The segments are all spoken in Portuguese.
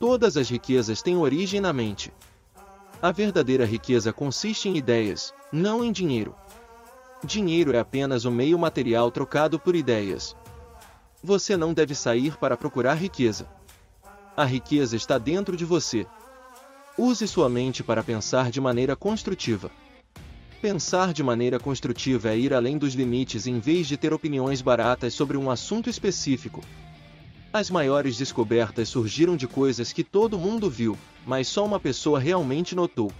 Todas as riquezas têm origem na mente. A verdadeira riqueza consiste em ideias, não em dinheiro. Dinheiro é apenas um meio material trocado por ideias. Você não deve sair para procurar riqueza. A riqueza está dentro de você. Use sua mente para pensar de maneira construtiva. Pensar de maneira construtiva é ir além dos limites em vez de ter opiniões baratas sobre um assunto específico. As maiores descobertas surgiram de coisas que todo mundo viu, mas só uma pessoa realmente notou.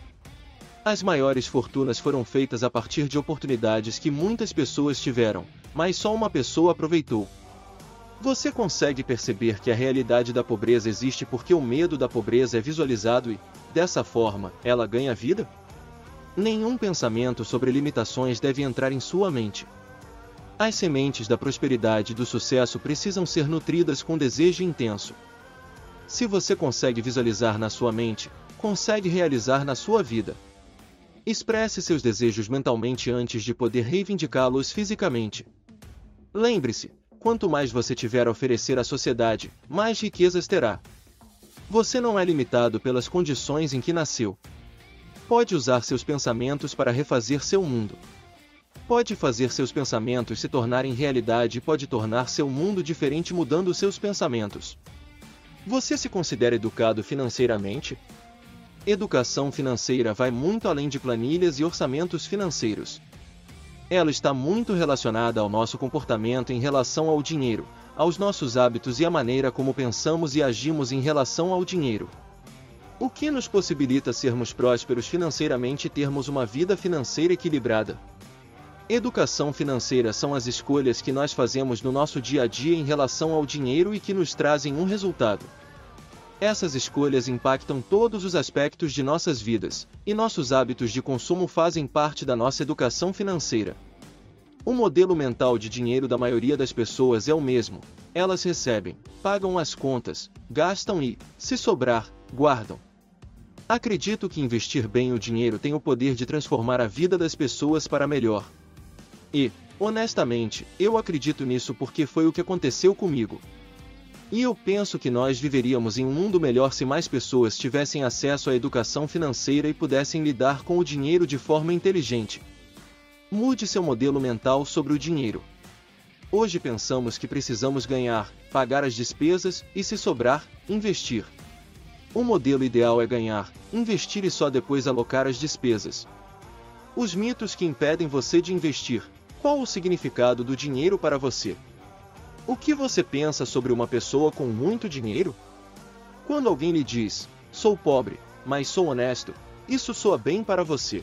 As maiores fortunas foram feitas a partir de oportunidades que muitas pessoas tiveram, mas só uma pessoa aproveitou. Você consegue perceber que a realidade da pobreza existe porque o medo da pobreza é visualizado e, dessa forma, ela ganha vida? Nenhum pensamento sobre limitações deve entrar em sua mente. As sementes da prosperidade e do sucesso precisam ser nutridas com desejo intenso. Se você consegue visualizar na sua mente, consegue realizar na sua vida. Expresse seus desejos mentalmente antes de poder reivindicá-los fisicamente. Lembre-se, quanto mais você tiver a oferecer à sociedade, mais riquezas terá. Você não é limitado pelas condições em que nasceu, Pode usar seus pensamentos para refazer seu mundo. Pode fazer seus pensamentos se tornarem realidade e pode tornar seu mundo diferente mudando seus pensamentos. Você se considera educado financeiramente? Educação financeira vai muito além de planilhas e orçamentos financeiros. Ela está muito relacionada ao nosso comportamento em relação ao dinheiro, aos nossos hábitos e à maneira como pensamos e agimos em relação ao dinheiro. O que nos possibilita sermos prósperos financeiramente e termos uma vida financeira equilibrada. Educação financeira são as escolhas que nós fazemos no nosso dia a dia em relação ao dinheiro e que nos trazem um resultado. Essas escolhas impactam todos os aspectos de nossas vidas, e nossos hábitos de consumo fazem parte da nossa educação financeira. O modelo mental de dinheiro da maioria das pessoas é o mesmo: elas recebem, pagam as contas, gastam e, se sobrar, guardam. Acredito que investir bem o dinheiro tem o poder de transformar a vida das pessoas para melhor. E, honestamente, eu acredito nisso porque foi o que aconteceu comigo. E eu penso que nós viveríamos em um mundo melhor se mais pessoas tivessem acesso à educação financeira e pudessem lidar com o dinheiro de forma inteligente. Mude seu modelo mental sobre o dinheiro. Hoje pensamos que precisamos ganhar, pagar as despesas e, se sobrar, investir. O modelo ideal é ganhar, investir e só depois alocar as despesas. Os mitos que impedem você de investir. Qual o significado do dinheiro para você? O que você pensa sobre uma pessoa com muito dinheiro? Quando alguém lhe diz, sou pobre, mas sou honesto, isso soa bem para você.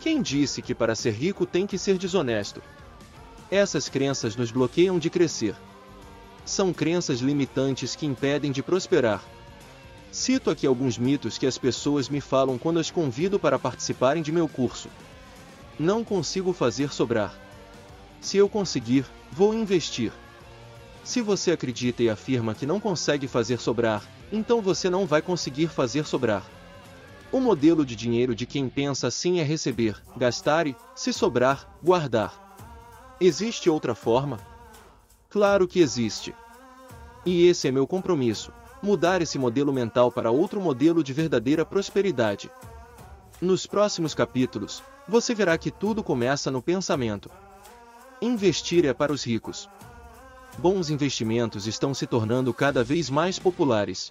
Quem disse que para ser rico tem que ser desonesto? Essas crenças nos bloqueiam de crescer. São crenças limitantes que impedem de prosperar. Cito aqui alguns mitos que as pessoas me falam quando as convido para participarem de meu curso. Não consigo fazer sobrar. Se eu conseguir, vou investir. Se você acredita e afirma que não consegue fazer sobrar, então você não vai conseguir fazer sobrar. O modelo de dinheiro de quem pensa assim é receber, gastar e, se sobrar, guardar. Existe outra forma? Claro que existe. E esse é meu compromisso mudar esse modelo mental para outro modelo de verdadeira prosperidade. Nos próximos capítulos, você verá que tudo começa no pensamento. Investir é para os ricos. Bons investimentos estão se tornando cada vez mais populares.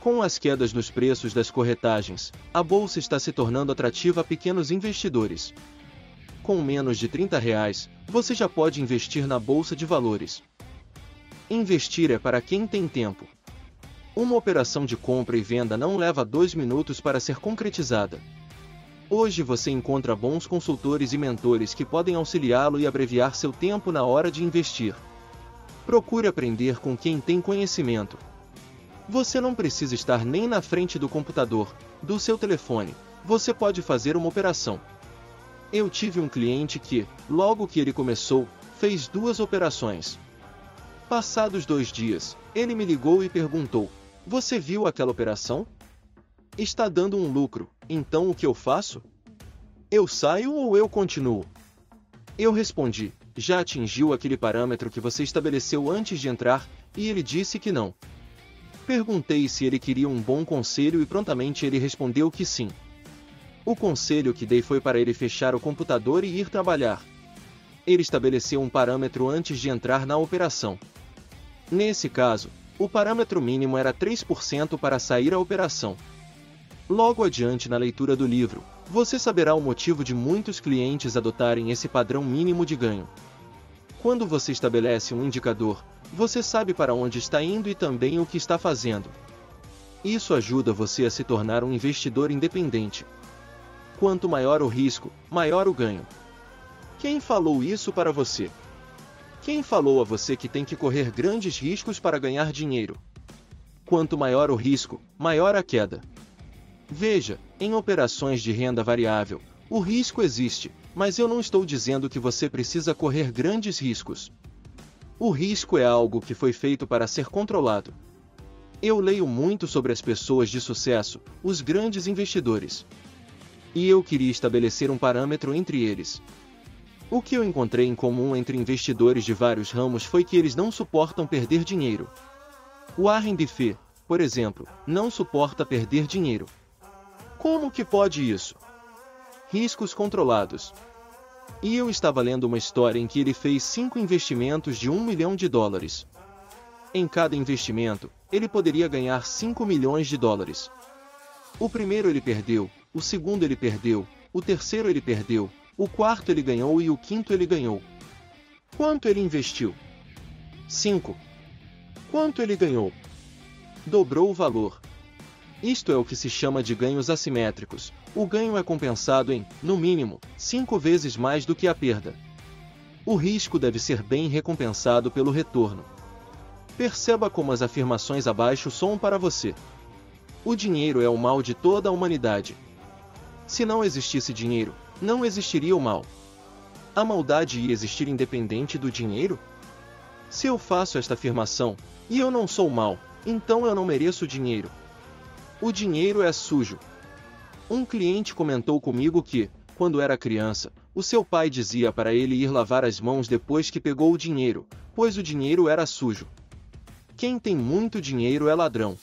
Com as quedas nos preços das corretagens, a bolsa está se tornando atrativa a pequenos investidores. Com menos de 30 reais, você já pode investir na bolsa de valores. Investir é para quem tem tempo. Uma operação de compra e venda não leva dois minutos para ser concretizada. Hoje você encontra bons consultores e mentores que podem auxiliá-lo e abreviar seu tempo na hora de investir. Procure aprender com quem tem conhecimento. Você não precisa estar nem na frente do computador, do seu telefone, você pode fazer uma operação. Eu tive um cliente que, logo que ele começou, fez duas operações. Passados dois dias, ele me ligou e perguntou: você viu aquela operação? Está dando um lucro, então o que eu faço? Eu saio ou eu continuo? Eu respondi: já atingiu aquele parâmetro que você estabeleceu antes de entrar, e ele disse que não. Perguntei se ele queria um bom conselho e prontamente ele respondeu que sim. O conselho que dei foi para ele fechar o computador e ir trabalhar. Ele estabeleceu um parâmetro antes de entrar na operação. Nesse caso, o parâmetro mínimo era 3% para sair a operação. Logo adiante na leitura do livro, você saberá o motivo de muitos clientes adotarem esse padrão mínimo de ganho. Quando você estabelece um indicador, você sabe para onde está indo e também o que está fazendo. Isso ajuda você a se tornar um investidor independente. Quanto maior o risco, maior o ganho. Quem falou isso para você? Quem falou a você que tem que correr grandes riscos para ganhar dinheiro? Quanto maior o risco, maior a queda. Veja, em operações de renda variável, o risco existe, mas eu não estou dizendo que você precisa correr grandes riscos. O risco é algo que foi feito para ser controlado. Eu leio muito sobre as pessoas de sucesso, os grandes investidores. E eu queria estabelecer um parâmetro entre eles. O que eu encontrei em comum entre investidores de vários ramos foi que eles não suportam perder dinheiro. Warren Buffett, por exemplo, não suporta perder dinheiro. Como que pode isso? Riscos controlados. E eu estava lendo uma história em que ele fez cinco investimentos de um milhão de dólares. Em cada investimento, ele poderia ganhar 5 milhões de dólares. O primeiro ele perdeu, o segundo ele perdeu, o terceiro ele perdeu, o quarto ele ganhou e o quinto ele ganhou. Quanto ele investiu? 5. Quanto ele ganhou? Dobrou o valor. Isto é o que se chama de ganhos assimétricos. O ganho é compensado em, no mínimo, cinco vezes mais do que a perda. O risco deve ser bem recompensado pelo retorno. Perceba como as afirmações abaixo soam para você. O dinheiro é o mal de toda a humanidade. Se não existisse dinheiro, não existiria o mal. A maldade ia existir independente do dinheiro? Se eu faço esta afirmação, e eu não sou mal, então eu não mereço dinheiro. O dinheiro é sujo. Um cliente comentou comigo que, quando era criança, o seu pai dizia para ele ir lavar as mãos depois que pegou o dinheiro, pois o dinheiro era sujo. Quem tem muito dinheiro é ladrão.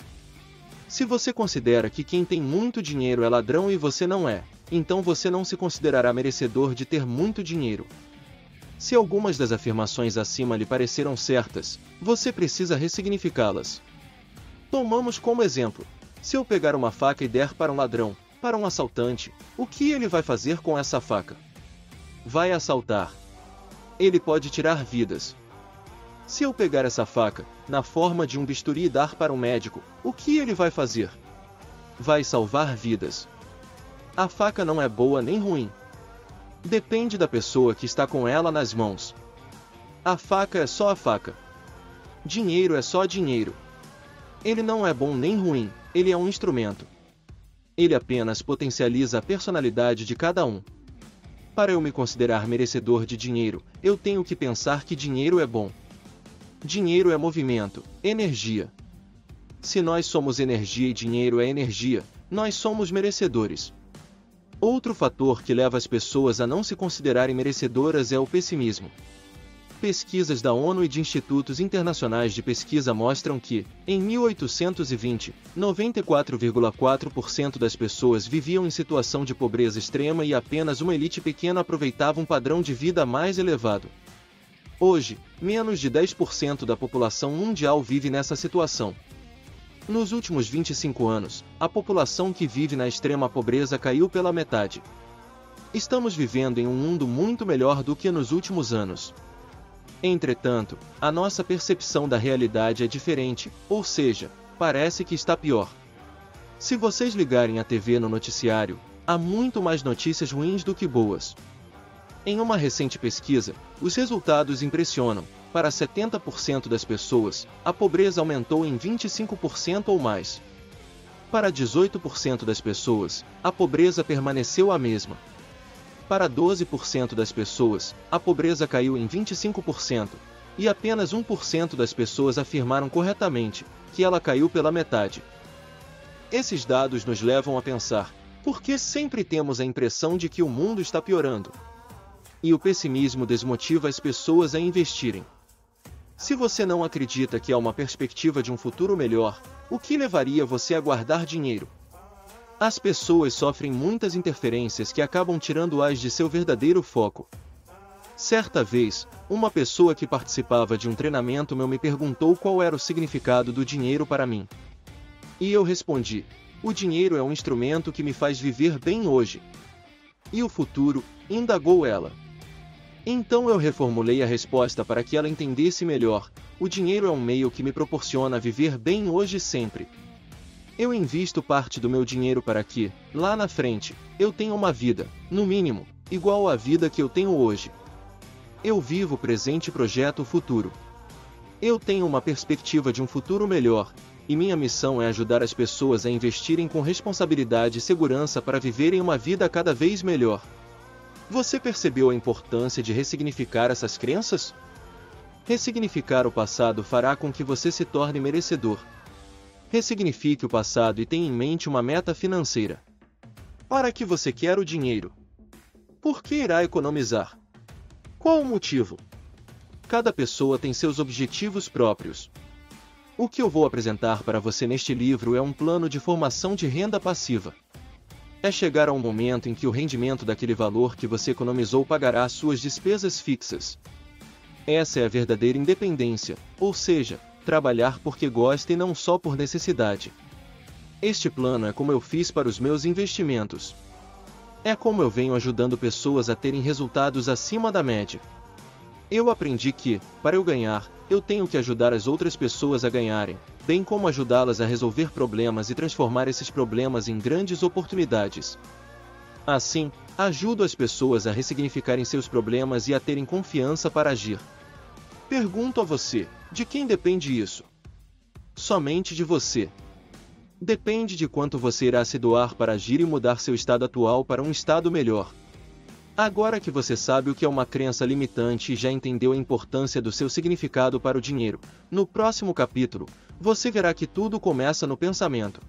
Se você considera que quem tem muito dinheiro é ladrão e você não é, então você não se considerará merecedor de ter muito dinheiro. Se algumas das afirmações acima lhe pareceram certas, você precisa ressignificá-las. Tomamos como exemplo: se eu pegar uma faca e der para um ladrão, para um assaltante, o que ele vai fazer com essa faca? Vai assaltar. Ele pode tirar vidas. Se eu pegar essa faca, na forma de um bisturi e dar para um médico, o que ele vai fazer? Vai salvar vidas. A faca não é boa nem ruim. Depende da pessoa que está com ela nas mãos. A faca é só a faca. Dinheiro é só dinheiro. Ele não é bom nem ruim, ele é um instrumento. Ele apenas potencializa a personalidade de cada um. Para eu me considerar merecedor de dinheiro, eu tenho que pensar que dinheiro é bom. Dinheiro é movimento, energia. Se nós somos energia e dinheiro é energia, nós somos merecedores. Outro fator que leva as pessoas a não se considerarem merecedoras é o pessimismo. Pesquisas da ONU e de institutos internacionais de pesquisa mostram que, em 1820, 94,4% das pessoas viviam em situação de pobreza extrema e apenas uma elite pequena aproveitava um padrão de vida mais elevado. Hoje, menos de 10% da população mundial vive nessa situação. Nos últimos 25 anos, a população que vive na extrema pobreza caiu pela metade. Estamos vivendo em um mundo muito melhor do que nos últimos anos. Entretanto, a nossa percepção da realidade é diferente, ou seja, parece que está pior. Se vocês ligarem a TV no noticiário, há muito mais notícias ruins do que boas. Em uma recente pesquisa, os resultados impressionam. Para 70% das pessoas, a pobreza aumentou em 25% ou mais. Para 18% das pessoas, a pobreza permaneceu a mesma. Para 12% das pessoas, a pobreza caiu em 25%, e apenas 1% das pessoas afirmaram corretamente que ela caiu pela metade. Esses dados nos levam a pensar: por que sempre temos a impressão de que o mundo está piorando? E o pessimismo desmotiva as pessoas a investirem. Se você não acredita que há uma perspectiva de um futuro melhor, o que levaria você a guardar dinheiro? As pessoas sofrem muitas interferências que acabam tirando-as de seu verdadeiro foco. Certa vez, uma pessoa que participava de um treinamento meu me perguntou qual era o significado do dinheiro para mim. E eu respondi: o dinheiro é um instrumento que me faz viver bem hoje. E o futuro? indagou ela. Então eu reformulei a resposta para que ela entendesse melhor: o dinheiro é um meio que me proporciona viver bem hoje e sempre. Eu invisto parte do meu dinheiro para que, lá na frente, eu tenha uma vida, no mínimo, igual à vida que eu tenho hoje. Eu vivo o presente e projeto o futuro. Eu tenho uma perspectiva de um futuro melhor, e minha missão é ajudar as pessoas a investirem com responsabilidade e segurança para viverem uma vida cada vez melhor. Você percebeu a importância de ressignificar essas crenças? Ressignificar o passado fará com que você se torne merecedor, Ressignifique o passado e tenha em mente uma meta financeira. Para que você quer o dinheiro? Por que irá economizar? Qual o motivo? Cada pessoa tem seus objetivos próprios. O que eu vou apresentar para você neste livro é um plano de formação de renda passiva. É chegar a um momento em que o rendimento daquele valor que você economizou pagará suas despesas fixas. Essa é a verdadeira independência, ou seja, trabalhar porque gosta e não só por necessidade. Este plano é como eu fiz para os meus investimentos. É como eu venho ajudando pessoas a terem resultados acima da média. Eu aprendi que, para eu ganhar, eu tenho que ajudar as outras pessoas a ganharem, bem como ajudá-las a resolver problemas e transformar esses problemas em grandes oportunidades. Assim, ajudo as pessoas a ressignificarem seus problemas e a terem confiança para agir. Pergunto a você: de quem depende isso? Somente de você. Depende de quanto você irá se doar para agir e mudar seu estado atual para um estado melhor. Agora que você sabe o que é uma crença limitante e já entendeu a importância do seu significado para o dinheiro, no próximo capítulo, você verá que tudo começa no pensamento.